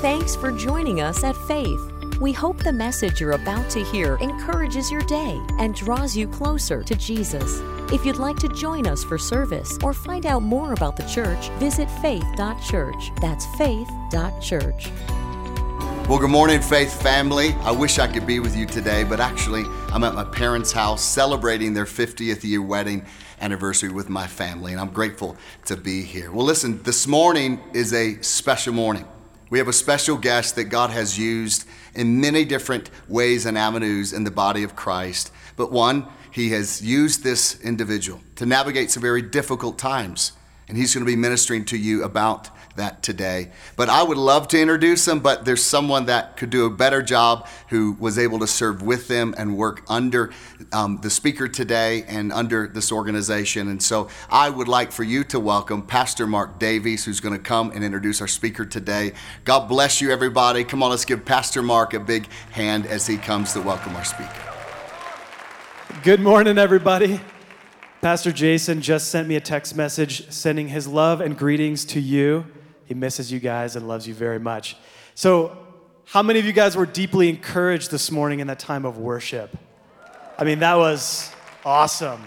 Thanks for joining us at Faith. We hope the message you're about to hear encourages your day and draws you closer to Jesus. If you'd like to join us for service or find out more about the church, visit faith.church. That's faith.church. Well, good morning, Faith family. I wish I could be with you today, but actually, I'm at my parents' house celebrating their 50th year wedding anniversary with my family, and I'm grateful to be here. Well, listen, this morning is a special morning. We have a special guest that God has used in many different ways and avenues in the body of Christ. But one, He has used this individual to navigate some very difficult times. And He's going to be ministering to you about that today. But I would love to introduce them, but there's someone that could do a better job who was able to serve with them and work under um, the speaker today and under this organization. And so I would like for you to welcome Pastor Mark Davies, who's going to come and introduce our speaker today. God bless you, everybody. Come on, let's give Pastor Mark a big hand as he comes to welcome our speaker. Good morning, everybody. Pastor Jason just sent me a text message sending his love and greetings to you. He misses you guys and loves you very much. So, how many of you guys were deeply encouraged this morning in that time of worship? I mean, that was awesome.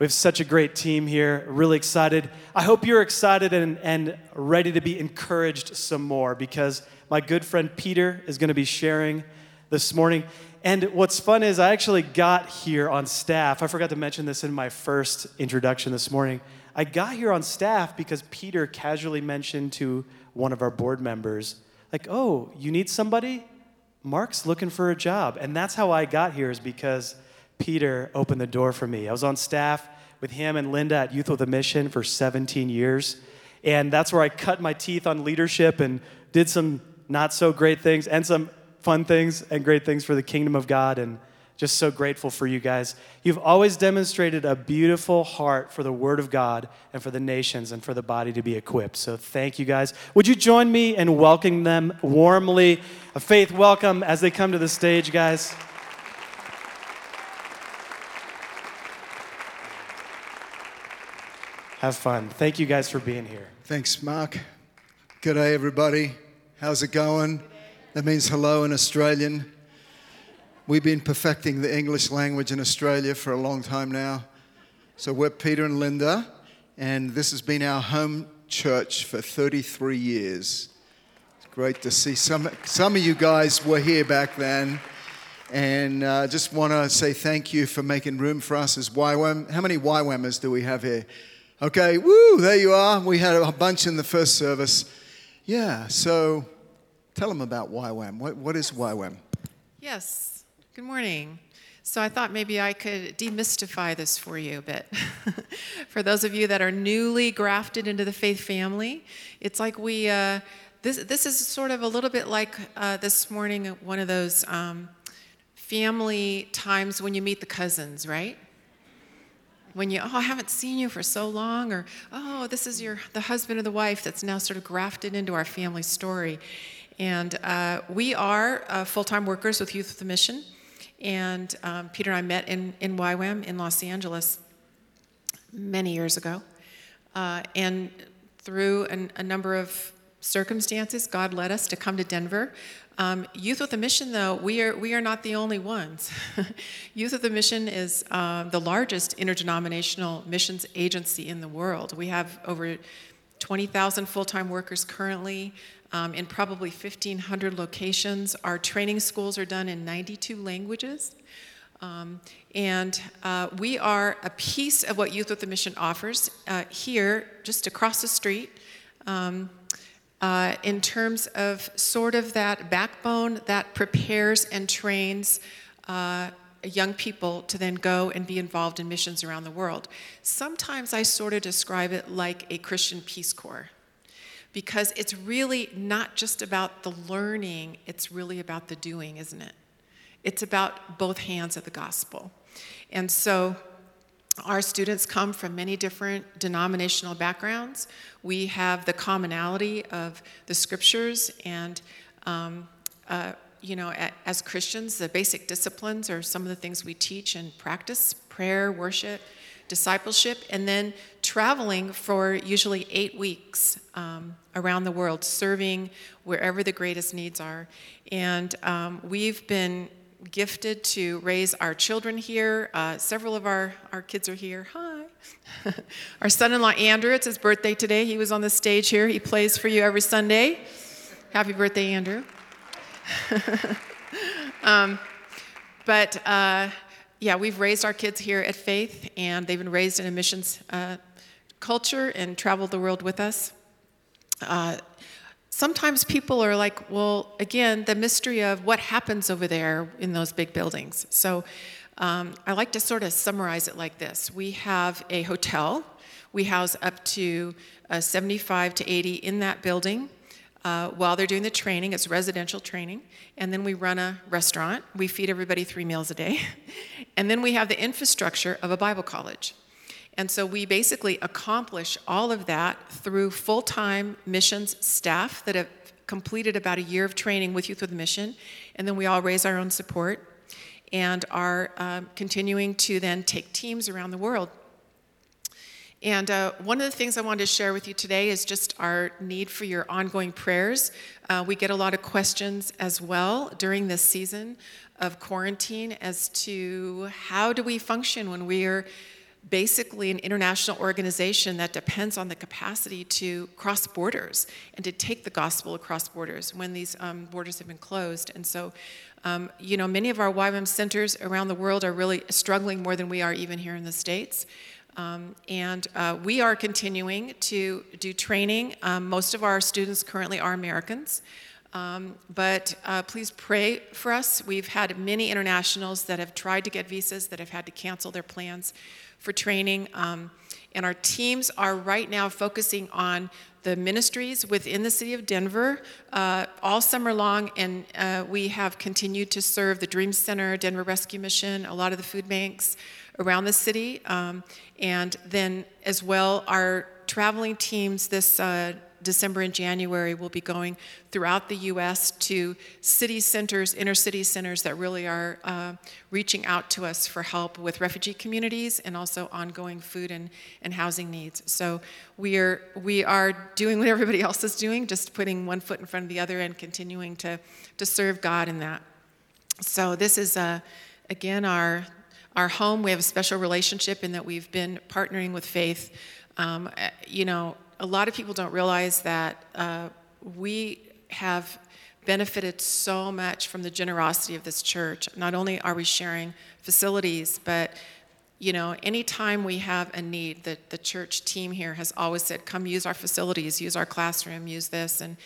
We have such a great team here, really excited. I hope you're excited and, and ready to be encouraged some more because my good friend Peter is going to be sharing this morning. And what's fun is I actually got here on staff. I forgot to mention this in my first introduction this morning. I got here on staff because Peter casually mentioned to one of our board members, like, oh, you need somebody? Mark's looking for a job. And that's how I got here, is because Peter opened the door for me. I was on staff with him and Linda at Youth with a Mission for 17 years. And that's where I cut my teeth on leadership and did some not so great things and some fun things and great things for the kingdom of God. And just so grateful for you guys. You've always demonstrated a beautiful heart for the Word of God and for the nations and for the body to be equipped. So thank you guys. Would you join me in welcoming them warmly? A faith welcome as they come to the stage, guys. Have fun. Thank you guys for being here. Thanks, Mark. Good day, everybody. How's it going? That means hello in Australian. We've been perfecting the English language in Australia for a long time now. So we're Peter and Linda, and this has been our home church for 33 years. It's great to see some, some of you guys were here back then. And uh, just want to say thank you for making room for us as YWAM. How many YWAMers do we have here? Okay, woo, there you are. We had a bunch in the first service. Yeah, so tell them about YWAM. What, what is YWAM? Yes, Good morning. So I thought maybe I could demystify this for you a bit. for those of you that are newly grafted into the faith family, it's like we, uh, this, this is sort of a little bit like uh, this morning, one of those um, family times when you meet the cousins, right? When you, oh, I haven't seen you for so long, or oh, this is your the husband or the wife that's now sort of grafted into our family story. And uh, we are uh, full-time workers with Youth with a Mission. And um, Peter and I met in, in YWAM in Los Angeles many years ago. Uh, and through an, a number of circumstances, God led us to come to Denver. Um, Youth with a Mission, though, we are, we are not the only ones. Youth with a Mission is uh, the largest interdenominational missions agency in the world. We have over 20,000 full time workers currently um, in probably 1,500 locations. Our training schools are done in 92 languages. Um, and uh, we are a piece of what Youth with a Mission offers uh, here, just across the street, um, uh, in terms of sort of that backbone that prepares and trains uh, young people to then go and be involved in missions around the world. Sometimes I sort of describe it like a Christian Peace Corps because it's really not just about the learning, it's really about the doing, isn't it? It's about both hands of the gospel. And so our students come from many different denominational backgrounds. We have the commonality of the scriptures and um, uh, you know, as Christians, the basic disciplines are some of the things we teach and practice prayer, worship, discipleship, and then traveling for usually eight weeks um, around the world, serving wherever the greatest needs are. And um, we've been gifted to raise our children here. Uh, several of our, our kids are here. Hi. our son in law, Andrew, it's his birthday today. He was on the stage here. He plays for you every Sunday. Happy birthday, Andrew. um, but uh, yeah, we've raised our kids here at Faith, and they've been raised in a missions uh, culture and traveled the world with us. Uh, sometimes people are like, well, again, the mystery of what happens over there in those big buildings. So um, I like to sort of summarize it like this We have a hotel, we house up to uh, 75 to 80 in that building. Uh, while they're doing the training, it's residential training. And then we run a restaurant. We feed everybody three meals a day. and then we have the infrastructure of a Bible college. And so we basically accomplish all of that through full time missions staff that have completed about a year of training with Youth with a Mission. And then we all raise our own support and are um, continuing to then take teams around the world. And uh, one of the things I wanted to share with you today is just our need for your ongoing prayers. Uh, we get a lot of questions as well during this season of quarantine as to how do we function when we are basically an international organization that depends on the capacity to cross borders and to take the gospel across borders when these um, borders have been closed. And so, um, you know, many of our YWAM centers around the world are really struggling more than we are even here in the States. Um, and uh, we are continuing to do training. Um, most of our students currently are Americans. Um, but uh, please pray for us. We've had many internationals that have tried to get visas that have had to cancel their plans for training. Um, and our teams are right now focusing on the ministries within the city of Denver uh, all summer long. And uh, we have continued to serve the Dream Center, Denver Rescue Mission, a lot of the food banks around the city. Um, and then, as well, our traveling teams this uh, December and January, we'll be going throughout the U.S. to city centers, inner city centers that really are uh, reaching out to us for help with refugee communities and also ongoing food and, and housing needs. So we are, we are doing what everybody else is doing, just putting one foot in front of the other and continuing to, to serve God in that. So this is, uh, again, our, our home. We have a special relationship in that we've been partnering with Faith. Um, you know, a lot of people don't realize that uh, we have benefited so much from the generosity of this church. Not only are we sharing facilities, but you know, anytime we have a need, the, the church team here has always said, come use our facilities, use our classroom, use this. And,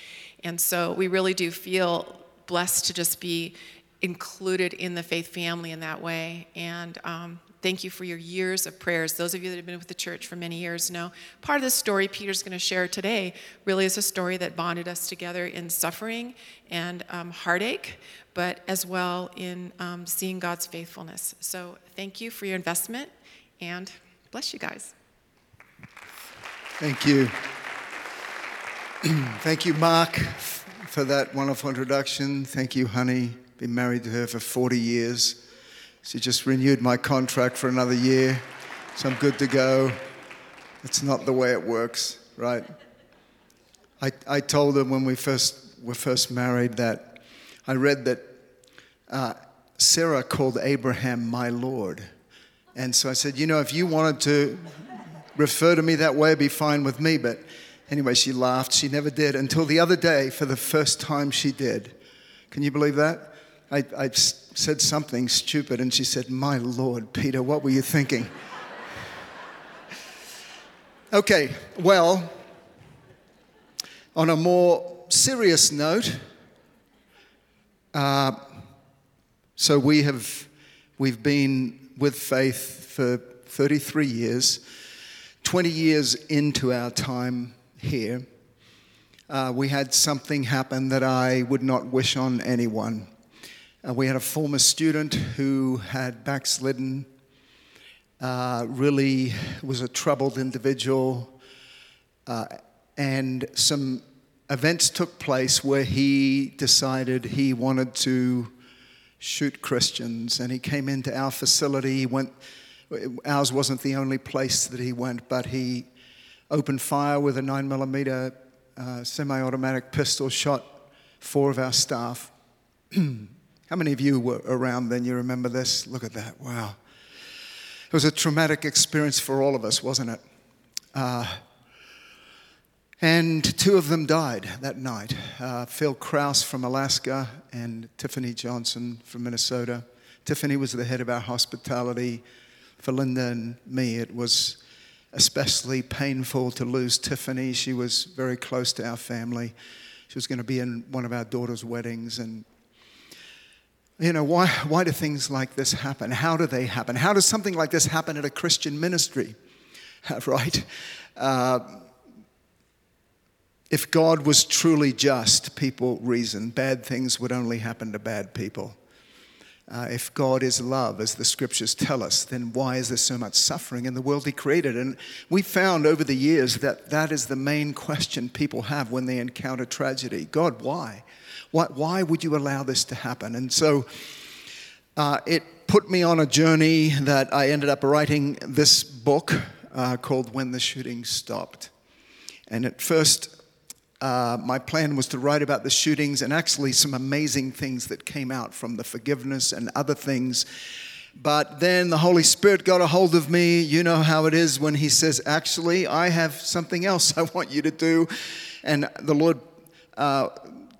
and so we really do feel blessed to just be included in the faith family in that way. And um, Thank you for your years of prayers. Those of you that have been with the church for many years know part of the story Peter's going to share today really is a story that bonded us together in suffering and um, heartache, but as well in um, seeing God's faithfulness. So thank you for your investment and bless you guys. Thank you. Thank you, Mark, for that wonderful introduction. Thank you, honey. Been married to her for 40 years. She just renewed my contract for another year, so I'm good to go. It's not the way it works, right? I, I told her when we first were first married that I read that uh, Sarah called Abraham my Lord. And so I said, you know, if you wanted to refer to me that way, it'd be fine with me. But anyway, she laughed. She never did until the other day, for the first time, she did. Can you believe that? I, I said something stupid, and she said, My Lord, Peter, what were you thinking? okay, well, on a more serious note, uh, so we have we've been with faith for 33 years, 20 years into our time here. Uh, we had something happen that I would not wish on anyone. Uh, we had a former student who had backslidden, uh, really was a troubled individual, uh, and some events took place where he decided he wanted to shoot Christians. And he came into our facility, he went Ours wasn't the only place that he went, but he opened fire with a 9 millimeter uh, semi automatic pistol, shot four of our staff. How many of you were around then? You remember this? Look at that. Wow. It was a traumatic experience for all of us, wasn't it? Uh, and two of them died that night uh, Phil Crouse from Alaska and Tiffany Johnson from Minnesota. Tiffany was the head of our hospitality. For Linda and me, it was especially painful to lose Tiffany. She was very close to our family. She was going to be in one of our daughter's weddings. And, you know, why, why do things like this happen? How do they happen? How does something like this happen at a Christian ministry? right? Uh, if God was truly just, people reason, bad things would only happen to bad people. Uh, if God is love, as the scriptures tell us, then why is there so much suffering in the world He created? And we found over the years that that is the main question people have when they encounter tragedy God, why? Why, why would you allow this to happen? And so uh, it put me on a journey that I ended up writing this book uh, called When the Shooting Stopped. And at first, uh, my plan was to write about the shootings and actually some amazing things that came out from the forgiveness and other things. But then the Holy Spirit got a hold of me. You know how it is when He says, Actually, I have something else I want you to do. And the Lord uh,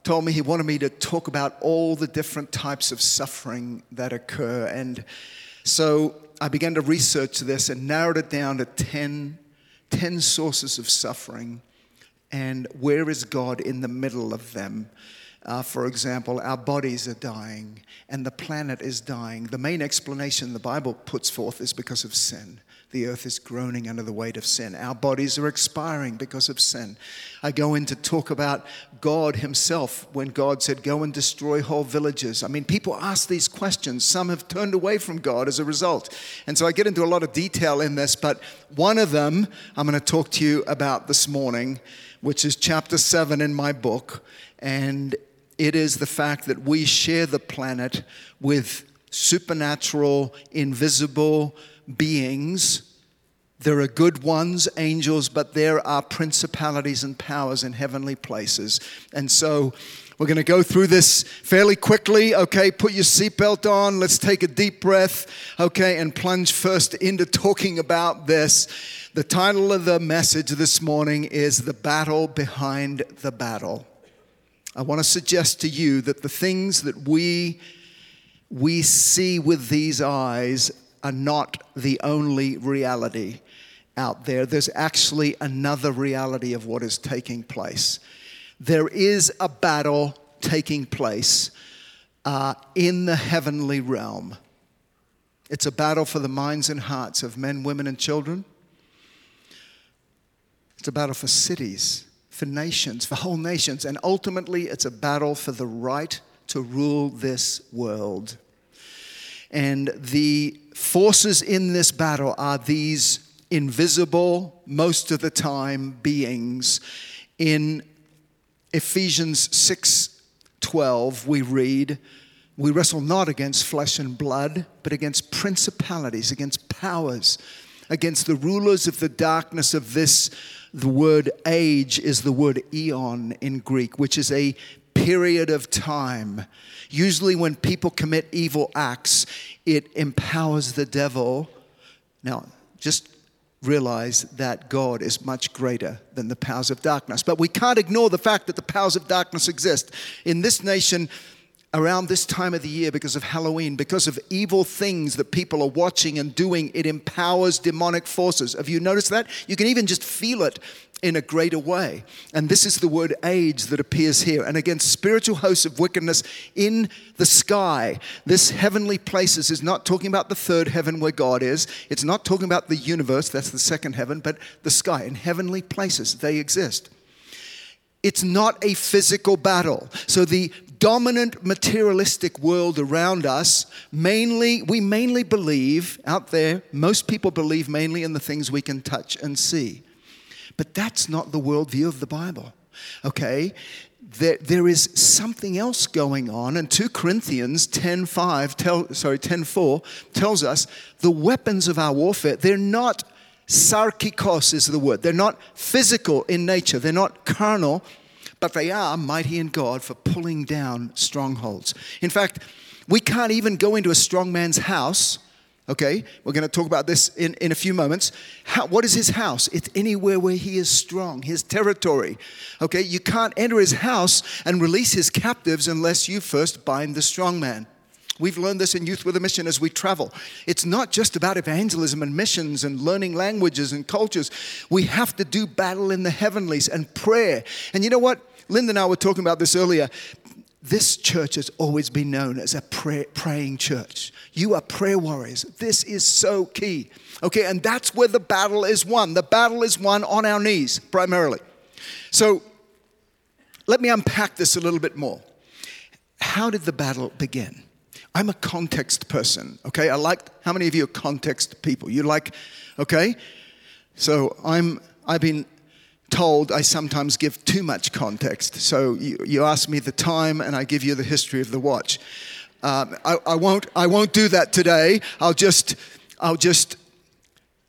told me He wanted me to talk about all the different types of suffering that occur. And so I began to research this and narrowed it down to 10, 10 sources of suffering and where is God in the middle of them? Uh, for example, our bodies are dying and the planet is dying. The main explanation the Bible puts forth is because of sin. The earth is groaning under the weight of sin. Our bodies are expiring because of sin. I go in to talk about God Himself when God said, Go and destroy whole villages. I mean, people ask these questions. Some have turned away from God as a result. And so I get into a lot of detail in this, but one of them I'm going to talk to you about this morning which is chapter 7 in my book. And it is the fact that we share the planet with supernatural, invisible beings. There are good ones, angels, but there are principalities and powers in heavenly places. And so we're going to go through this fairly quickly. Okay, put your seatbelt on. Let's take a deep breath. Okay, and plunge first into talking about this. The title of the message this morning is The Battle Behind the Battle. I want to suggest to you that the things that we, we see with these eyes are not the only reality out there. There's actually another reality of what is taking place. There is a battle taking place uh, in the heavenly realm. It's a battle for the minds and hearts of men, women, and children. It's a battle for cities, for nations, for whole nations, and ultimately it's a battle for the right to rule this world. And the forces in this battle are these invisible, most of the time, beings. In Ephesians 6 12, we read, We wrestle not against flesh and blood, but against principalities, against powers, against the rulers of the darkness of this the word age is the word eon in Greek, which is a period of time. Usually, when people commit evil acts, it empowers the devil. Now, just realize that God is much greater than the powers of darkness. But we can't ignore the fact that the powers of darkness exist. In this nation, around this time of the year because of Halloween, because of evil things that people are watching and doing, it empowers demonic forces. Have you noticed that? You can even just feel it in a greater way. And this is the word age that appears here. And against spiritual hosts of wickedness in the sky. This heavenly places is not talking about the third heaven where God is. It's not talking about the universe, that's the second heaven, but the sky. In heavenly places, they exist. It's not a physical battle. So the dominant materialistic world around us, mainly, we mainly believe out there, most people believe mainly in the things we can touch and see. But that's not the worldview of the Bible. Okay? There, there is something else going on, and 2 Corinthians 10:5 tell, sorry, 10:4 tells us the weapons of our warfare, they're not sarkikos is the word. They're not physical in nature, they're not carnal, but they are mighty in God for pulling down strongholds. In fact, we can't even go into a strong man's house. Okay, we're going to talk about this in, in a few moments. How, what is his house? It's anywhere where he is strong, his territory. Okay, you can't enter his house and release his captives unless you first bind the strong man. We've learned this in Youth with a Mission as we travel. It's not just about evangelism and missions and learning languages and cultures. We have to do battle in the heavenlies and prayer. And you know what? Linda and I were talking about this earlier. This church has always been known as a pray, praying church. You are prayer warriors. This is so key. Okay, and that's where the battle is won. The battle is won on our knees, primarily. So let me unpack this a little bit more. How did the battle begin? I'm a context person, okay? I like, how many of you are context people? You like, okay? So I'm, I've been told I sometimes give too much context. So you, you ask me the time and I give you the history of the watch. Um, I, I, won't, I won't do that today. I'll just, I'll just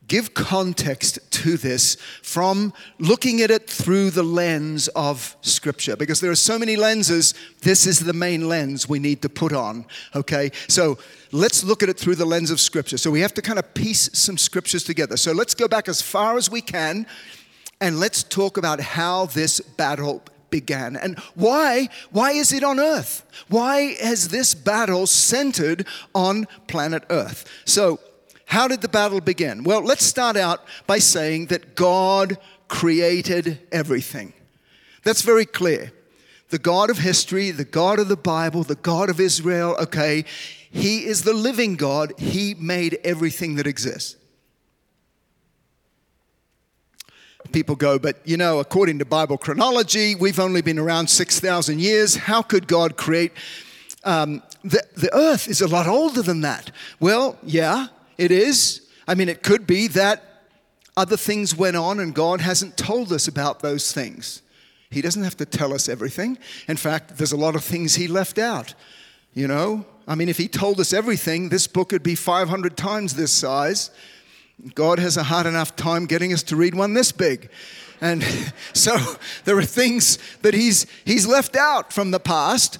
give context to this from looking at it through the lens of Scripture. Because there are so many lenses, this is the main lens we need to put on, okay? So let's look at it through the lens of Scripture. So we have to kind of piece some Scriptures together. So let's go back as far as we can and let's talk about how this battle began. And why why is it on earth? Why has this battle centered on planet earth? So how did the battle begin? Well let's start out by saying that god created everything. That's very clear. The god of history the god of the bible the god of israel okay he is the living god. He made everything that exists people go, but you know, according to Bible chronology, we've only been around 6,000 years. How could God create? Um, the, the earth is a lot older than that. Well, yeah, it is. I mean, it could be that other things went on and God hasn't told us about those things. He doesn't have to tell us everything. In fact, there's a lot of things He left out. You know, I mean, if He told us everything, this book would be 500 times this size. God has a hard enough time getting us to read one this big. And so there are things that he's, he's left out from the past.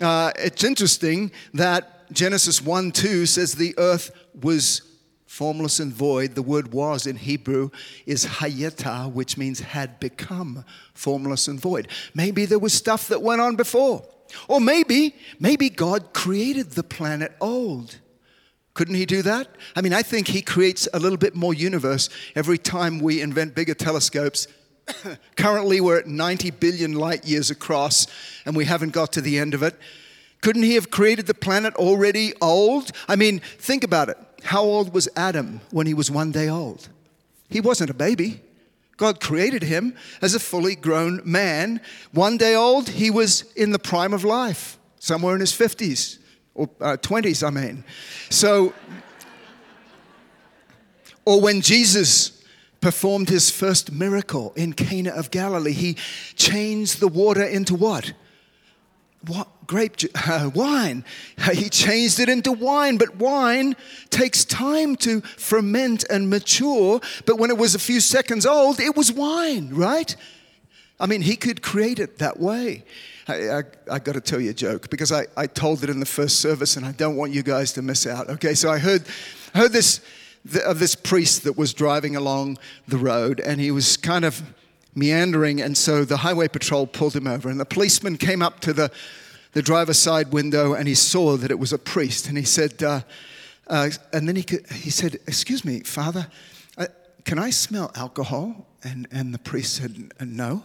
Uh, it's interesting that Genesis 1 2 says the earth was formless and void. The word was in Hebrew is hayeta, which means had become formless and void. Maybe there was stuff that went on before. Or maybe, maybe God created the planet old couldn't he do that? I mean, I think he creates a little bit more universe every time we invent bigger telescopes. Currently, we're at 90 billion light years across, and we haven't got to the end of it. Couldn't he have created the planet already old? I mean, think about it. How old was Adam when he was one day old? He wasn't a baby. God created him as a fully grown man. One day old, he was in the prime of life, somewhere in his 50s or uh, 20s, I mean. So, or when Jesus performed his first miracle in Cana of Galilee, he changed the water into what? What grape uh, wine? He changed it into wine, but wine takes time to ferment and mature. But when it was a few seconds old, it was wine, right? I mean, he could create it that way. I, I, I got to tell you a joke because I, I told it in the first service and I don't want you guys to miss out. Okay, so I heard, heard this of this priest that was driving along the road and he was kind of meandering and so the highway patrol pulled him over and the policeman came up to the, the driver's side window and he saw that it was a priest and he said uh, uh, and then he, he said excuse me father uh, can i smell alcohol and, and the priest said no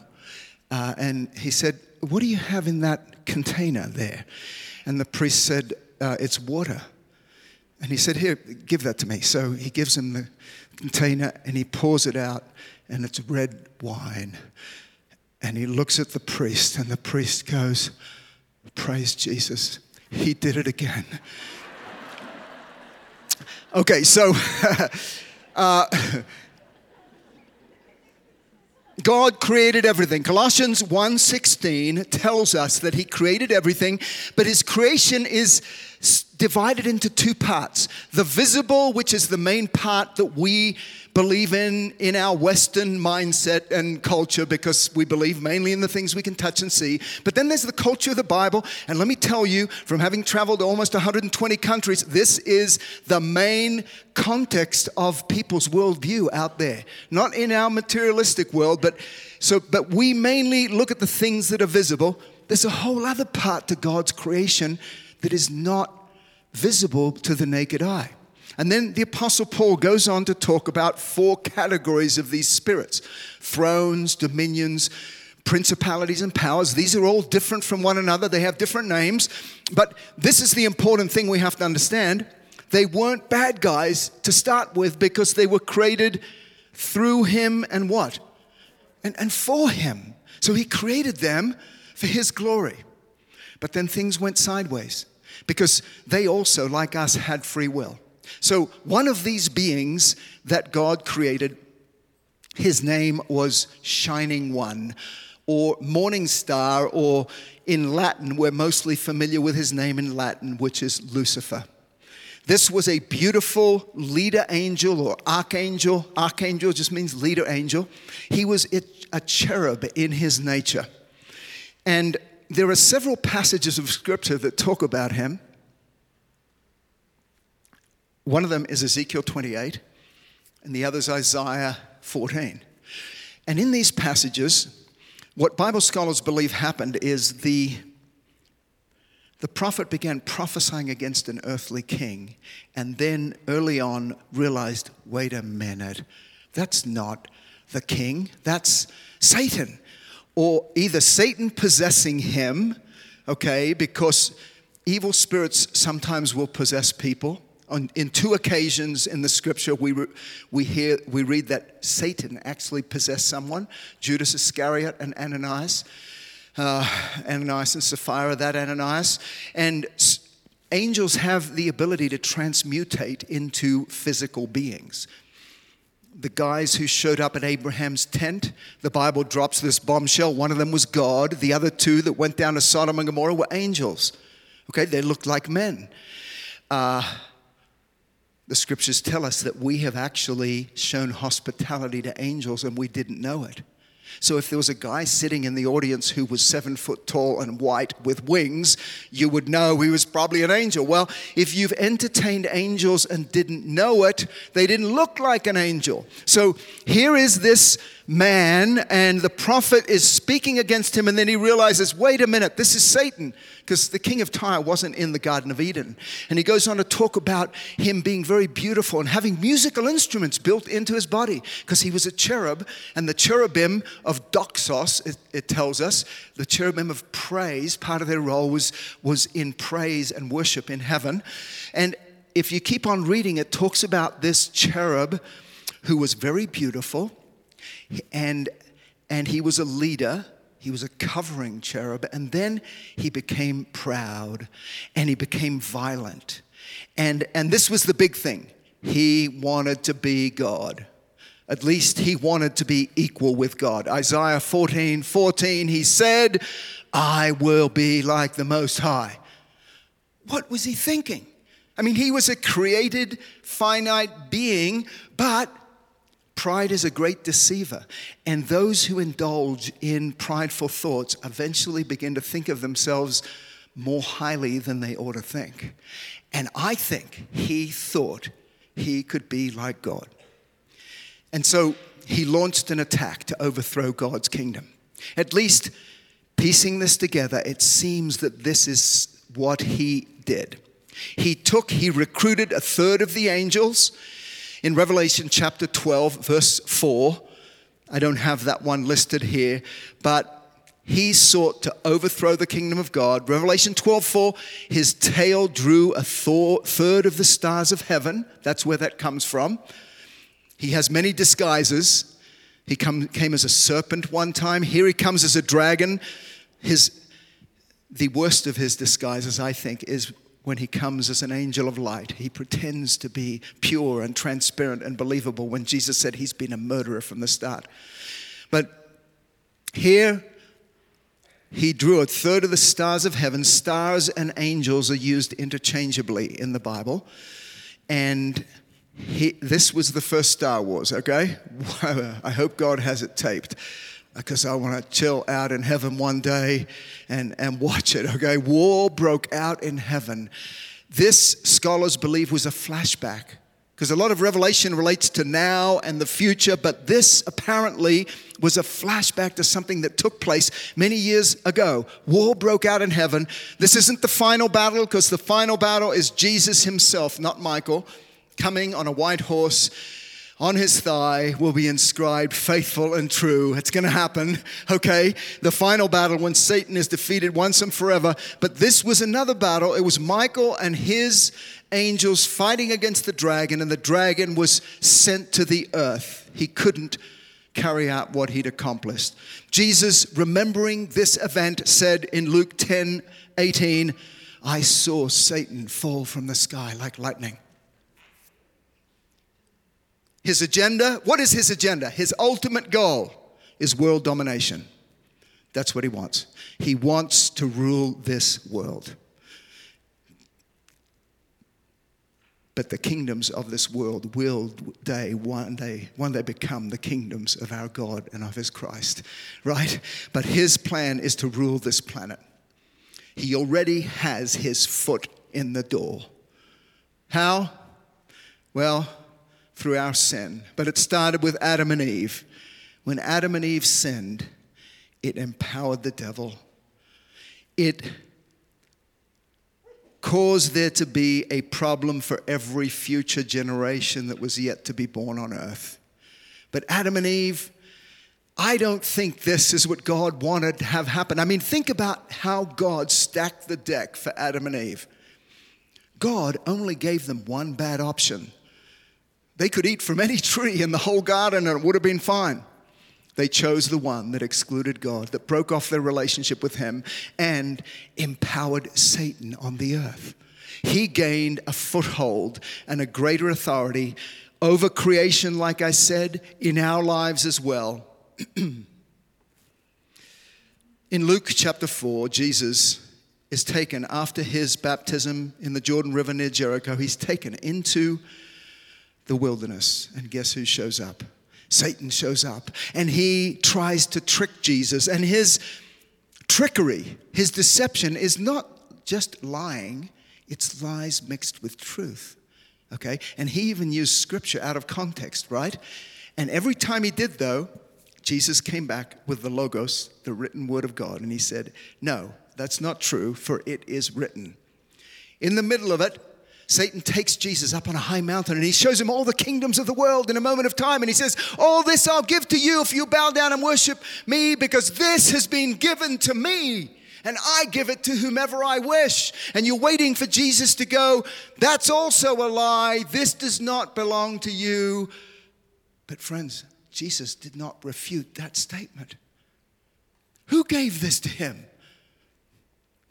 uh, and he said what do you have in that container there? And the priest said, uh, It's water. And he said, Here, give that to me. So he gives him the container and he pours it out, and it's red wine. And he looks at the priest, and the priest goes, Praise Jesus. He did it again. okay, so uh, God created everything. Colossians 1:16 tells us that he created everything, but his creation is divided into two parts. The visible, which is the main part that we believe in in our Western mindset and culture because we believe mainly in the things we can touch and see. But then there's the culture of the Bible. And let me tell you, from having traveled almost 120 countries, this is the main context of people's worldview out there. Not in our materialistic world, but so but we mainly look at the things that are visible. There's a whole other part to God's creation that is not visible to the naked eye. And then the Apostle Paul goes on to talk about four categories of these spirits thrones, dominions, principalities, and powers. These are all different from one another, they have different names. But this is the important thing we have to understand. They weren't bad guys to start with because they were created through him and what? And, and for him. So he created them for his glory. But then things went sideways because they also, like us, had free will. So, one of these beings that God created, his name was Shining One, or Morning Star, or in Latin, we're mostly familiar with his name in Latin, which is Lucifer. This was a beautiful leader angel or archangel. Archangel just means leader angel. He was a cherub in his nature. And there are several passages of scripture that talk about him. One of them is Ezekiel 28, and the other is Isaiah 14. And in these passages, what Bible scholars believe happened is the, the prophet began prophesying against an earthly king, and then early on realized wait a minute, that's not the king, that's Satan. Or either Satan possessing him, okay, because evil spirits sometimes will possess people on, in two occasions in the scripture, we, re, we, hear, we read that Satan actually possessed someone Judas Iscariot and Ananias. Uh, Ananias and Sapphira, that Ananias. And angels have the ability to transmutate into physical beings. The guys who showed up at Abraham's tent, the Bible drops this bombshell. One of them was God, the other two that went down to Sodom and Gomorrah were angels. Okay, they looked like men. Uh, the scriptures tell us that we have actually shown hospitality to angels and we didn't know it. So if there was a guy sitting in the audience who was seven foot tall and white with wings, you would know he was probably an angel. Well, if you've entertained angels and didn't know it, they didn't look like an angel. So here is this man, and the prophet is speaking against him, and then he realizes, wait a minute, this is Satan because the king of Tyre wasn't in the Garden of Eden. And he goes on to talk about him being very beautiful and having musical instruments built into his body because he was a cherub. And the cherubim of doxos, it, it tells us, the cherubim of praise, part of their role was, was in praise and worship in heaven. And if you keep on reading, it talks about this cherub who was very beautiful and, and he was a leader he was a covering cherub, and then he became proud and he became violent. And, and this was the big thing he wanted to be God. At least he wanted to be equal with God. Isaiah 14 14, he said, I will be like the Most High. What was he thinking? I mean, he was a created, finite being, but Pride is a great deceiver, and those who indulge in prideful thoughts eventually begin to think of themselves more highly than they ought to think. And I think he thought he could be like God. And so he launched an attack to overthrow God's kingdom. At least, piecing this together, it seems that this is what he did. He took, he recruited a third of the angels in Revelation chapter 12, verse 4, I don't have that one listed here, but he sought to overthrow the kingdom of God. Revelation 12, 4, his tail drew a third of the stars of heaven. That's where that comes from. He has many disguises. He come, came as a serpent one time. Here he comes as a dragon. His, the worst of his disguises, I think, is when he comes as an angel of light. He pretends to be pure and transparent and believable when Jesus said he's been a murderer from the start. But Here, he drew a third of the stars of heaven. Stars and angels are used interchangeably in the Bible. And he, this was the first Star Wars, okay? I hope God has it taped because I want to chill out in heaven one day and, and watch it, okay? War broke out in heaven. This, scholars believe, was a flashback because a lot of revelation relates to now and the future, but this apparently was a flashback to something that took place many years ago. War broke out in heaven. This isn't the final battle because the final battle is Jesus himself, not Michael, coming on a white horse on his thigh will be inscribed faithful and true. It's going to happen, okay? The final battle when Satan is defeated once and forever. But this was another battle. It was Michael and his angels fighting against the dragon, and the dragon was sent to the earth. He couldn't carry out what he'd accomplished. Jesus, remembering this event, said in Luke 10 18, I saw Satan fall from the sky like lightning. His agenda, what is his agenda? His ultimate goal is world domination. That's what he wants. He wants to rule this world. But the kingdoms of this world will day, one day, one day become the kingdoms of our God and of his Christ, right? But his plan is to rule this planet. He already has his foot in the door. How? Well, through our sin. But it started with Adam and Eve. When Adam and Eve sinned, it empowered the devil. It caused there to be a problem for every future generation that was yet to be born on earth. But Adam and Eve, I don't think this is what God wanted to have happen. I mean, think about how God stacked the deck for Adam and Eve. God only gave them one bad option they could eat from any tree in the whole garden and it would have been fine. They chose the one that excluded God, that broke off their relationship with Him, and empowered Satan on the earth. He gained a foothold and a greater authority over creation, like I said, in our lives as well. in Luke chapter 4, Jesus is taken after his baptism in the Jordan River near Jericho, he's taken into the wilderness. And guess who shows up? Satan shows up and he tries to trick Jesus. And his trickery, his deception is not just lying, it's lies mixed with truth. Okay? And he even used scripture out of context, right? And every time he did, though, Jesus came back with the Logos, the written word of God, and he said, No, that's not true, for it is written. In the middle of it, Satan takes Jesus up on a high mountain and he shows him all the kingdoms of the world in a moment of time. And he says, All this I'll give to you if you bow down and worship me, because this has been given to me. And I give it to whomever I wish. And you're waiting for Jesus to go, That's also a lie. This does not belong to you. But, friends, Jesus did not refute that statement. Who gave this to him?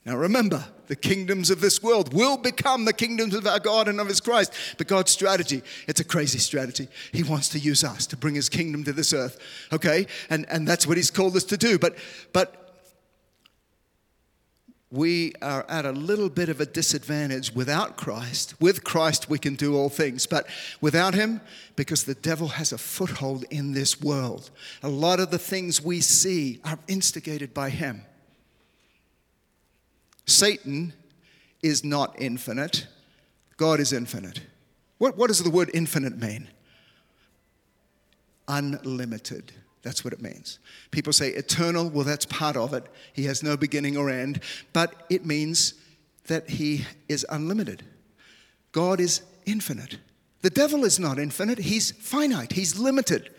Now remember, the kingdoms of this world will become the kingdoms of our God and of His Christ. But God's strategy, it's a crazy strategy. He wants to use us to bring His kingdom to this earth. Okay? And, and that's what He's called us to do. But, but we are at a little bit of a disadvantage without Christ. With Christ, we can do all things, but without Him, because the devil has a foothold in this world, a lot of the things we see are instigated by Him. Satan is not infinite, God is infinite. What, what does the word infinite mean? Unlimited. That's what it means. People say eternal, well, that's part of it. He has no beginning or end, but it means that he is unlimited. God is infinite. The devil is not infinite, he's finite, he's limited.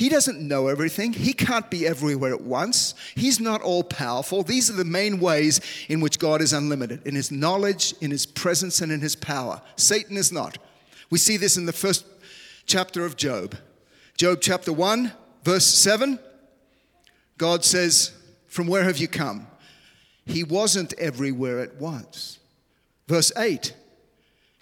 He doesn't know everything. He can't be everywhere at once. He's not all powerful. These are the main ways in which God is unlimited in his knowledge, in his presence, and in his power. Satan is not. We see this in the first chapter of Job. Job chapter 1, verse 7. God says, From where have you come? He wasn't everywhere at once. Verse 8.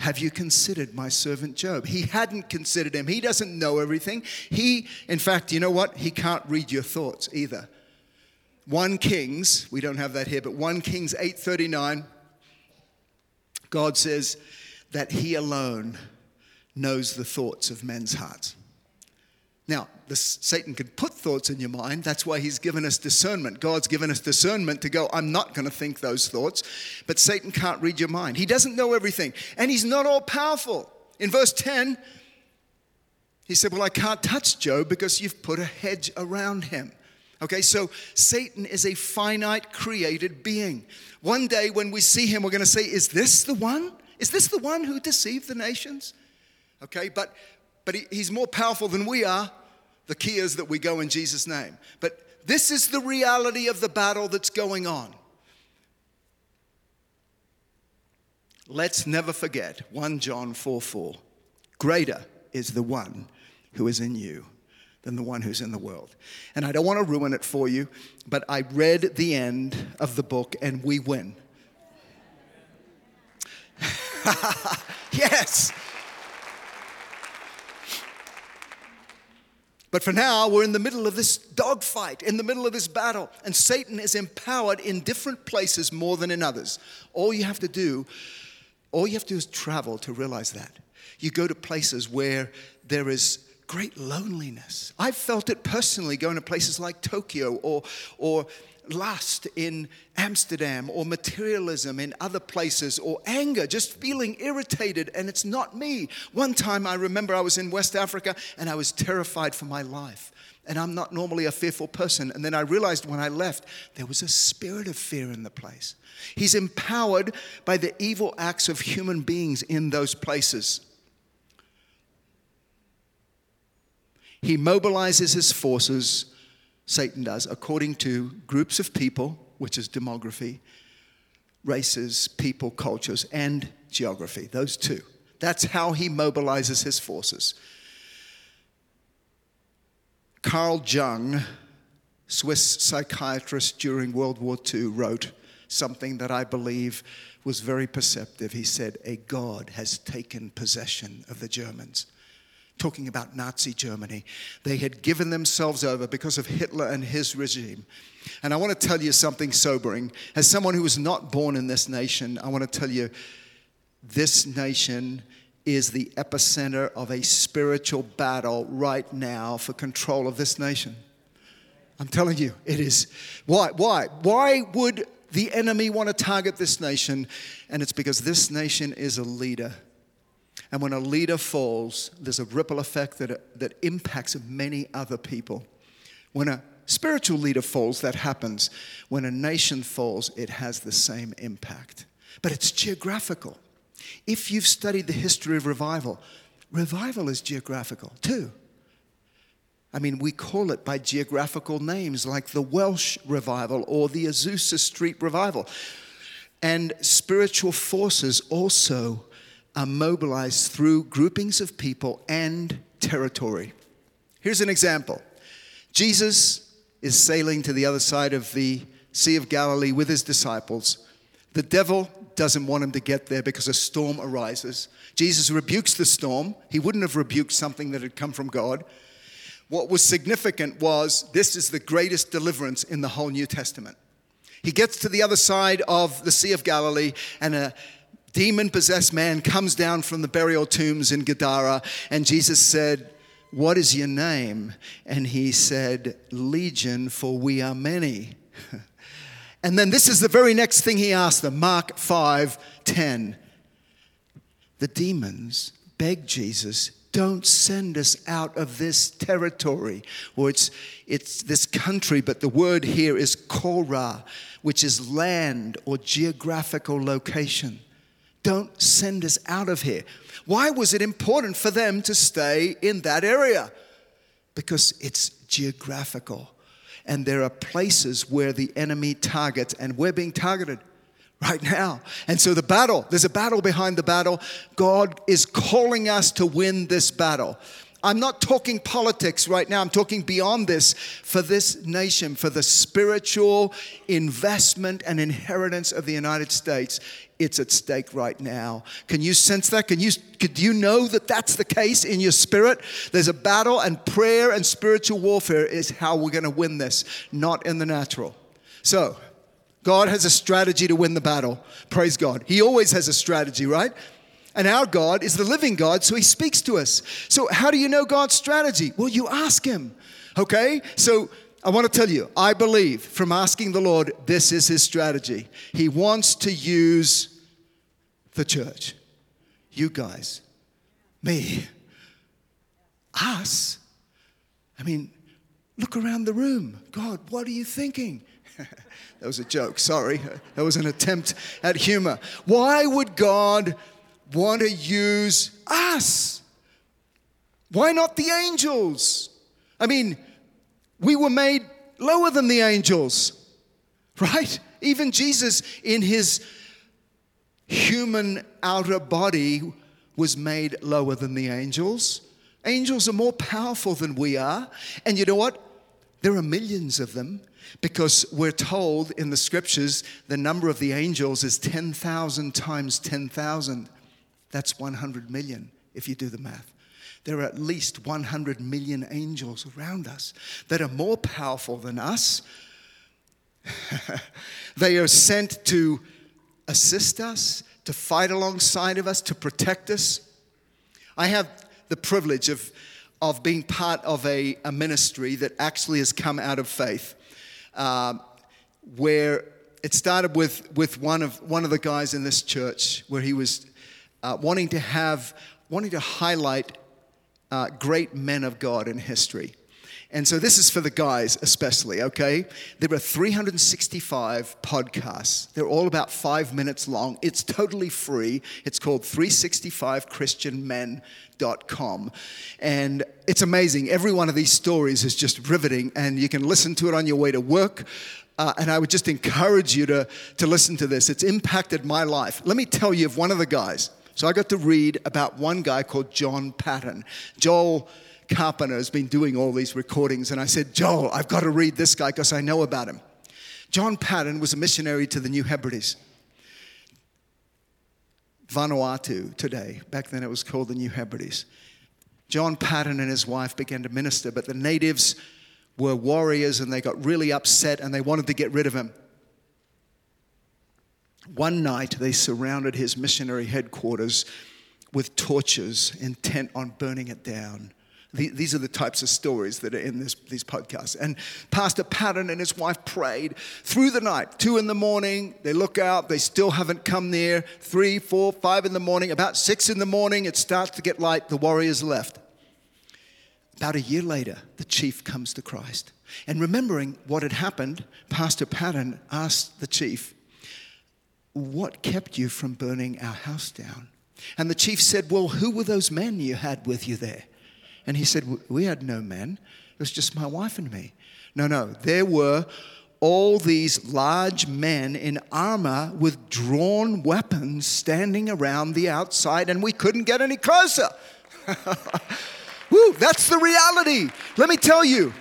Have you considered my servant Job? He hadn't considered him. He doesn't know everything. He, in fact, you know what? He can't read your thoughts either. 1 Kings, we don't have that here, but 1 Kings 8:39 God says that he alone knows the thoughts of men's hearts. Now, this, Satan can put thoughts in your mind. That's why he's given us discernment. God's given us discernment to go, I'm not going to think those thoughts. But Satan can't read your mind. He doesn't know everything. And he's not all powerful. In verse 10, he said, Well, I can't touch Job because you've put a hedge around him. Okay, so Satan is a finite created being. One day when we see him, we're going to say, Is this the one? Is this the one who deceived the nations? Okay, but, but he, he's more powerful than we are. The key is that we go in Jesus' name. But this is the reality of the battle that's going on. Let's never forget 1 John 4 4. Greater is the one who is in you than the one who's in the world. And I don't want to ruin it for you, but I read the end of the book and we win. yes. But for now, we're in the middle of this dogfight, in the middle of this battle, and Satan is empowered in different places more than in others. All you have to do, all you have to do is travel to realize that. You go to places where there is great loneliness. I've felt it personally going to places like Tokyo or, or lust in Amsterdam or materialism in other places or anger, just feeling irritated and it's not me. One time I remember I was in West Africa and I was terrified for my life. And I'm not normally a fearful person. And then I realized when I left, there was a spirit of fear in the place. He's empowered by the evil acts of human beings in those places. He mobilizes his forces Satan does, according to groups of people, which is demography, races, people, cultures, and geography. Those two. That's how he mobilizes his forces. Carl Jung, Swiss psychiatrist during World War II, wrote something that I believe was very perceptive. He said, A God has taken possession of the Germans talking about Nazi Germany. They had given themselves over because of Hitler and his regime. And I want to tell you something sobering. As someone who was not born in this nation, I want to tell you this nation is the epicenter of a spiritual battle right now for control of this nation. I'm telling you, it is. Why? Why? Why would the enemy want to target this nation? And it's because this nation is a leader and when a leader falls, there's a ripple effect that, that impacts many other people. When a spiritual leader falls, that happens. When a nation falls, it has the same impact. But it's geographical. If you've studied the history of revival, revival is geographical too. I mean, we call it by geographical names like the Welsh revival or the Azusa Street revival. And spiritual forces also are mobilized through groupings of people and territory. Here's an example Jesus is sailing to the other side of the Sea of Galilee with his disciples. The devil doesn't want him to get there because a storm arises. Jesus rebukes the storm. He wouldn't have rebuked something that had come from God. What was significant was this is the greatest deliverance in the whole New Testament. He gets to the other side of the Sea of Galilee, and a, demon possessed man comes down from the burial tombs in Gadara, and Jesus said, What is your name? And he said, Legion, for we are many. and then this is the very next thing he asked them Mark 5 10. The demons begged Jesus, don't send us out of this territory, or it's, it's this country, but the word here is Korah, which is land or geographical location. Don't send us out of here. Why was it important for them to stay in that area? Because it's geographical. And there are places where the enemy targets, and we're being targeted right now. And so the battle, there's a battle behind the battle. God is calling us to win this battle. I'm not talking politics right now. I'm talking beyond this for this nation, for the spiritual investment and inheritance of the United States. It's at stake right now. Can you sense that? Can you, do you know that that's the case in your spirit? There's a battle, and prayer and spiritual warfare is how we're going to win this, not in the natural. So, God has a strategy to win the battle. Praise God. He always has a strategy, right? And our God is the living God, so He speaks to us. So, how do you know God's strategy? Well, you ask Him, okay? So, I want to tell you, I believe from asking the Lord, this is His strategy. He wants to use the church, you guys, me, us. I mean, look around the room. God, what are you thinking? that was a joke, sorry. That was an attempt at humor. Why would God want to use us. Why not the angels? I mean, we were made lower than the angels, right? Even Jesus, in his human outer body, was made lower than the angels. Angels are more powerful than we are. And you know what? There are millions of them because we're told in the scriptures the number of the angels is 10,000 times 10,000. That's 100 million if you do the math. There are at least 100 million angels around us that are more powerful than us. they are sent to assist us, to fight alongside of us, to protect us. I have the privilege of, of being part of a, a ministry that actually has come out of faith, uh, where it started with, with one, of, one of the guys in this church, where he was uh, wanting to have, wanting to highlight uh, great men of God in history. And so this is for the guys especially, okay? There are 365 podcasts. They're all about five minutes long. It's totally free. It's called 365christianmen.com. And it's amazing. Every one of these stories is just riveting, and you can listen to it on your way to work. Uh, and I would just encourage you to, to listen to this. It's impacted my life. Let me tell you of one of the guys. So I got to read about one guy called John Paton. Joel Carpenter has been doing all these recordings, and I said, Joel, I've got to read this guy because I know about him. John Paton was a missionary to the New Hebrides. Vanuatu today. Back then it was called the New Hebrides. John Paton and his wife began to minister, but the natives were warriors and they got really upset and they wanted to get rid of him. One night, they surrounded his missionary headquarters with torches intent on burning it down. These are the types of stories that are in this, these podcasts. And Pastor Paton and his wife prayed through the night. Two in the morning, they look out, they still haven't come near. Three, four, five in the morning. About six in the morning, it starts to get light. The warriors left. About a year later, the chief comes to Christ. And remembering what had happened, Pastor Paton asked the chief, what kept you from burning our house down? And the chief said, Well, who were those men you had with you there? And he said, We had no men. It was just my wife and me. No, no, there were all these large men in armor with drawn weapons standing around the outside, and we couldn't get any closer. Woo, that's the reality. Let me tell you,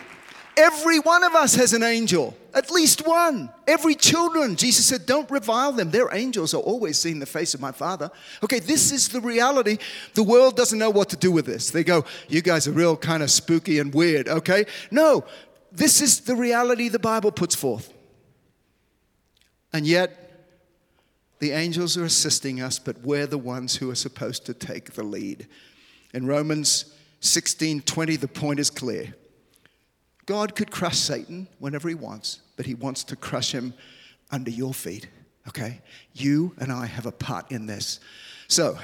Every one of us has an angel, at least one. Every children, Jesus said, don't revile them. Their angels are always seeing the face of my Father. Okay, this is the reality. The world doesn't know what to do with this. They go, you guys are real kind of spooky and weird, okay? No, this is the reality the Bible puts forth. And yet, the angels are assisting us, but we're the ones who are supposed to take the lead. In Romans 16 20, the point is clear. God could crush Satan whenever he wants, but he wants to crush him under your feet, okay? You and I have a part in this. So,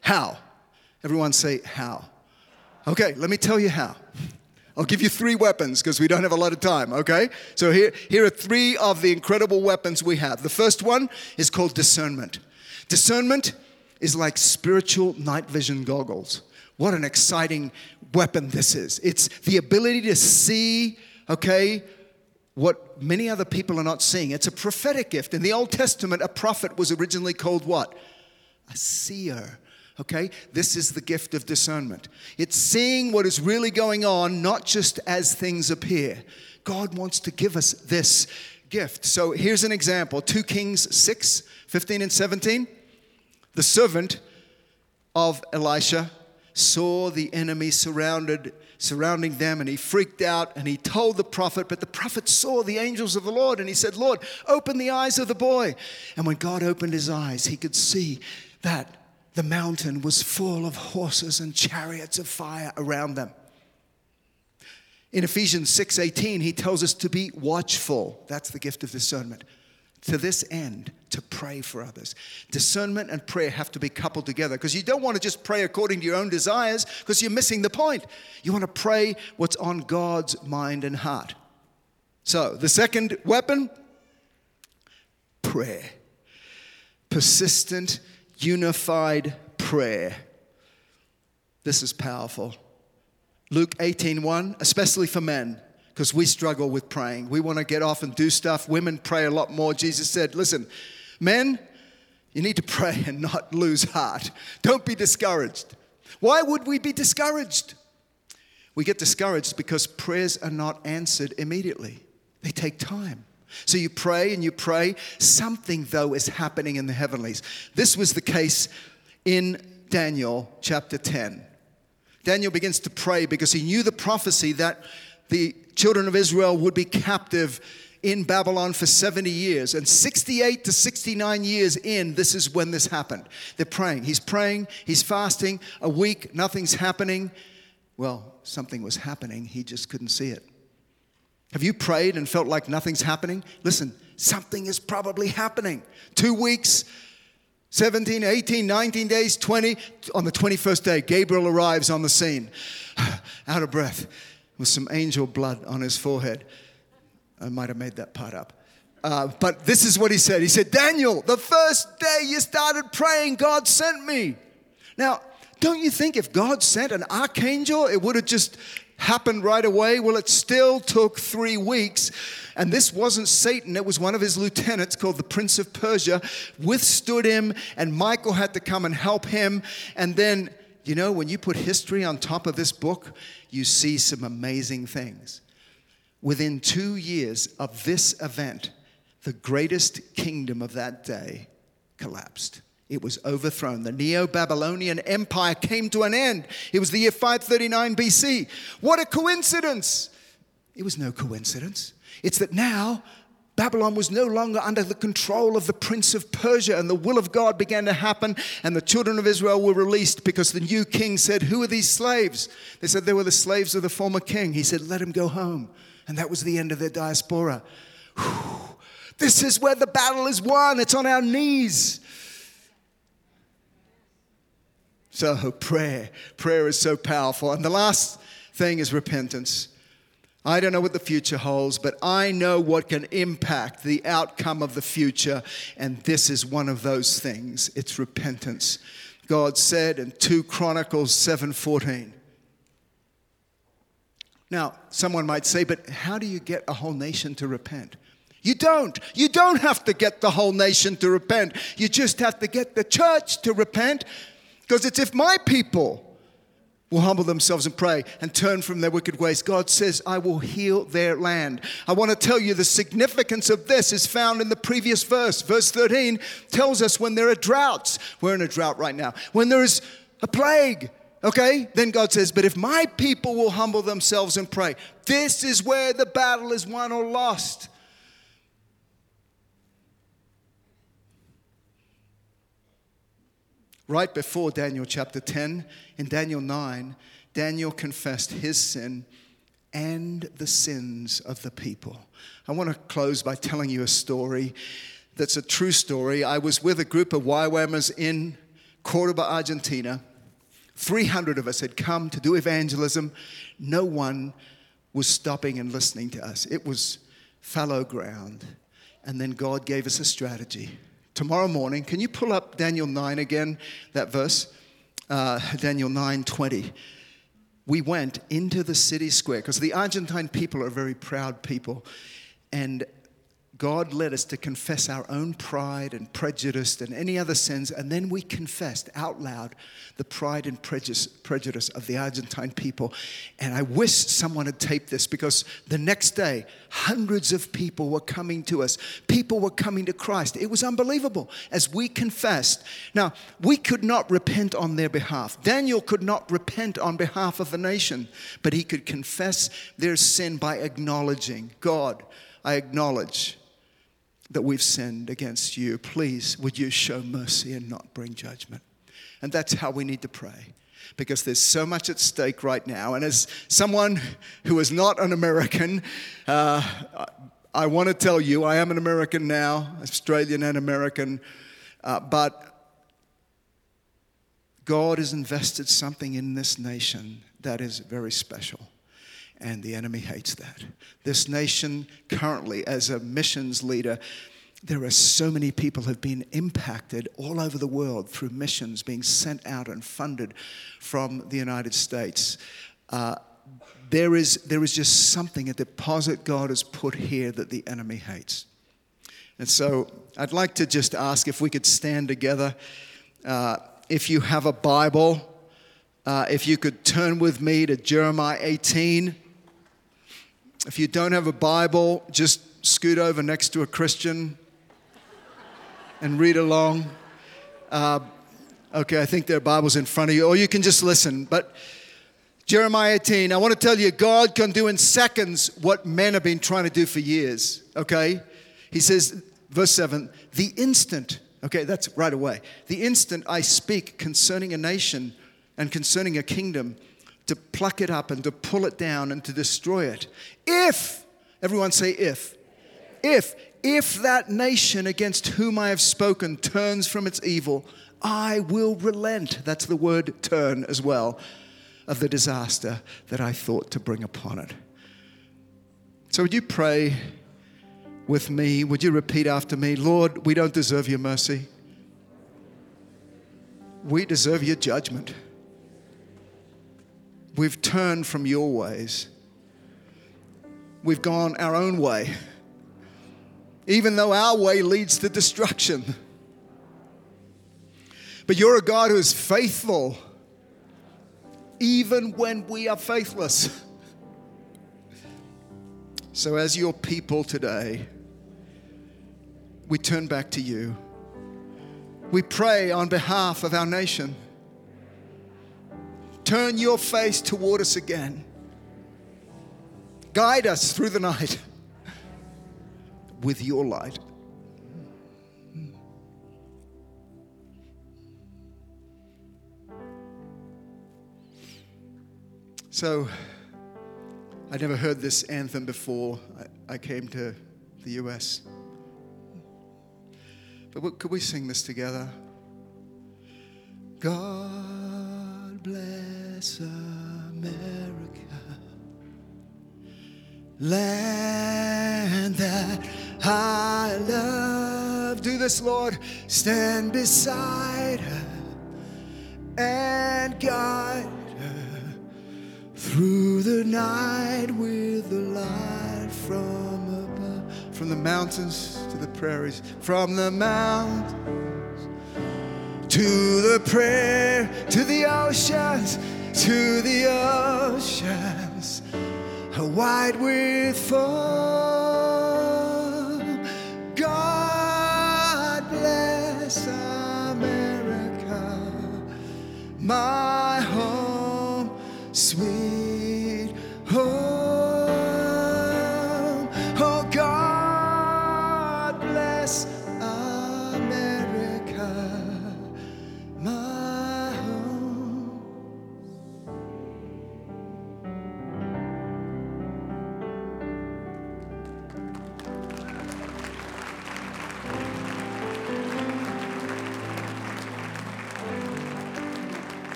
how? Everyone say, how? Okay, let me tell you how. I'll give you three weapons because we don't have a lot of time, okay? So here, here are three of the incredible weapons we have. The first one is called discernment. Discernment is like spiritual night vision goggles. What an exciting weapon this is. It's the ability to see, okay, what many other people are not seeing. It's a prophetic gift. In the Old Testament, a prophet was originally called what? A seer. Okay? This is the gift of discernment. It's seeing what is really going on, not just as things appear. God wants to give us this gift. So here's an example 2 Kings 6 15 and 17. The servant of Elisha saw the enemy surrounded surrounding them and he freaked out and he told the prophet but the prophet saw the angels of the lord and he said lord open the eyes of the boy. And when god opened his eyes he could see that the mountain was full of horses and chariots of fire around them. In ephesians 6.18 he tells us to be watchful. That's the gift of discernment. To this end to pray for others. Discernment and prayer have to be coupled together because you don't want to just pray according to your own desires because you're missing the point. You want to pray what's on God's mind and heart. So, the second weapon prayer. Persistent, unified prayer. This is powerful. Luke 18:1, especially for men because we struggle with praying. We want to get off and do stuff. Women pray a lot more. Jesus said, Listen, men, you need to pray and not lose heart. Don't be discouraged. Why would we be discouraged? We get discouraged because prayers are not answered immediately, they take time. So you pray and you pray. Something, though, is happening in the heavenlies. This was the case in Daniel chapter 10. Daniel begins to pray because he knew the prophecy that the children of Israel would be captive in Babylon for 70 years. And 68 to 69 years in, this is when this happened. They're praying. He's praying, he's fasting, a week, nothing's happening. Well, something was happening, he just couldn't see it. Have you prayed and felt like nothing's happening? Listen, something is probably happening. Two weeks, 17, 18, 19 days, 20. On the 21st day, Gabriel arrives on the scene, out of breath with some angel blood on his forehead. I might have made that part up. Uh, but this is what he said. He said, Daniel, the first day you started praying, God sent me. Now, don't you think if God sent an archangel, it would have just happened right away? Well, it still took three weeks. And this wasn't Satan, it was one of his lieutenants called the Prince of Persia, withstood him, and Michael had to come and help him. And then, you know, when you put history on top of this book, you see some amazing things. Within two years of this event, the greatest kingdom of that day collapsed. It was overthrown. The Neo Babylonian Empire came to an end. It was the year 539 BC. What a coincidence! It was no coincidence. It's that now Babylon was no longer under the control of the prince of Persia, and the will of God began to happen, and the children of Israel were released because the new king said, Who are these slaves? They said they were the slaves of the former king. He said, Let them go home. And that was the end of their diaspora. Whew. This is where the battle is won. It's on our knees. So, prayer. Prayer is so powerful. And the last thing is repentance. I don't know what the future holds, but I know what can impact the outcome of the future, and this is one of those things. It's repentance. God said in 2 Chronicles 7:14. Now, someone might say, but how do you get a whole nation to repent? You don't. You don't have to get the whole nation to repent. You just have to get the church to repent. Because it's if my people will humble themselves and pray and turn from their wicked ways. God says, I will heal their land. I want to tell you the significance of this is found in the previous verse. Verse 13 tells us when there are droughts, we're in a drought right now, when there is a plague. Okay, then God says, But if my people will humble themselves and pray, this is where the battle is won or lost. right before Daniel chapter 10, in Daniel 9, Daniel confessed his sin and the sins of the people. I want to close by telling you a story that's a true story. I was with a group of YWAMers in Cordoba, Argentina. 300 of us had come to do evangelism. No one was stopping and listening to us. It was fallow ground. And then God gave us a strategy tomorrow morning. Can you pull up Daniel 9 again, that verse? Uh, Daniel 9 20. We went into the city square because the Argentine people are very proud people. And God led us to confess our own pride and prejudice and any other sins, and then we confessed out loud the pride and prejudice, prejudice of the Argentine people. And I wish someone had taped this because the next day, hundreds of people were coming to us. People were coming to Christ. It was unbelievable as we confessed. Now, we could not repent on their behalf. Daniel could not repent on behalf of a nation, but he could confess their sin by acknowledging God. I acknowledge that we've sinned against you. Please, would you show mercy and not bring judgment? And that's how we need to pray because there's so much at stake right now. And as someone who is not an American, uh, I want to tell you I am an American now, Australian and American, uh, but God has invested something in this nation that is very special and the enemy hates that. This nation currently, as a missions leader, there are so many people have been impacted all over the world through missions being sent out and funded from the United States. Uh, there is, there is just something, a deposit God has put here that the enemy hates. And so I'd like to just ask if we could stand together. Uh, if you have a Bible, uh, if you could turn with me to Jeremiah 18. If you don't have a Bible, just scoot over next to a Christian and read along. Uh, okay, I think there are Bibles in front of you, or you can just listen. But Jeremiah 18, I want to tell you, God can do in seconds what men have been trying to do for years. Okay? He says, verse 7, the instant, okay, that's right away. The instant I speak concerning a nation and concerning a kingdom, to pluck it up and to pull it down and to destroy it. If, everyone say if, if, if that nation against whom I have spoken turns from its evil, I will relent. That's the word turn as well, of the disaster that I thought to bring upon it. So, would you pray with me? Would you repeat after me? Lord, we don't deserve your mercy, we deserve your judgment. We've turned from your ways. We've gone our own way, even though our way leads to destruction. But you're a God who is faithful, even when we are faithless. So, as your people today, we turn back to you. We pray on behalf of our nation. Turn your face toward us again. Guide us through the night with your light. So, I'd never heard this anthem before I, came to the US. But could we sing this together? God bless America, land that I love. Do this, Lord. Stand beside her and guide her through the night with the light from above. From the mountains to the prairies, from the mountains to the prayer, to the oceans, to the oceans, wide with foam. God bless America, my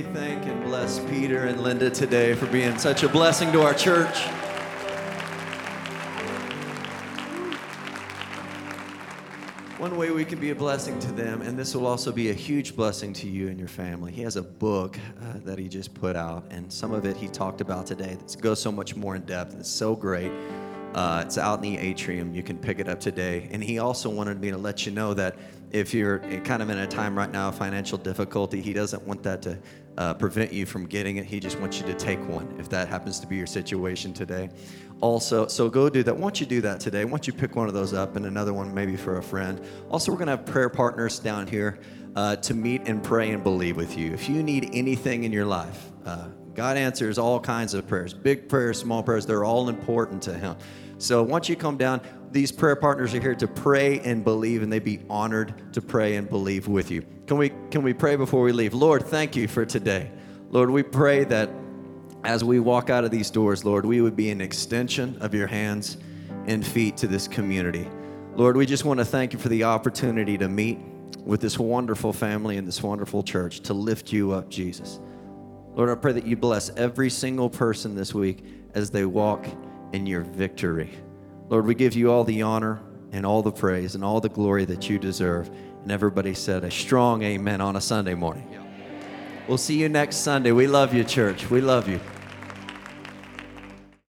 we thank and bless Peter and Linda today for being such a blessing to our church? One way we can be a blessing to them, and this will also be a huge blessing to you and your family. He has a book uh, that he just put out, and some of it he talked about today that goes so much more in depth. It's so great. Uh, it's out in the atrium. You can pick it up today. And he also wanted me to let you know that if you're kind of in a time right now of financial difficulty, he doesn't want that to uh, prevent you from getting it. He just wants you to take one if that happens to be your situation today. Also, so go do that. Once you do that today, once you pick one of those up and another one maybe for a friend. Also, we're going to have prayer partners down here uh, to meet and pray and believe with you. If you need anything in your life, uh, God answers all kinds of prayers big prayers, small prayers, they're all important to Him. So once you come down, these prayer partners are here to pray and believe, and they'd be honored to pray and believe with you. Can we, can we pray before we leave? Lord, thank you for today. Lord, we pray that as we walk out of these doors, Lord, we would be an extension of your hands and feet to this community. Lord, we just want to thank you for the opportunity to meet with this wonderful family and this wonderful church to lift you up, Jesus. Lord, I pray that you bless every single person this week as they walk in your victory. Lord, we give you all the honor and all the praise and all the glory that you deserve. And everybody said a strong amen on a Sunday morning. We'll see you next Sunday. We love you, church. We love you.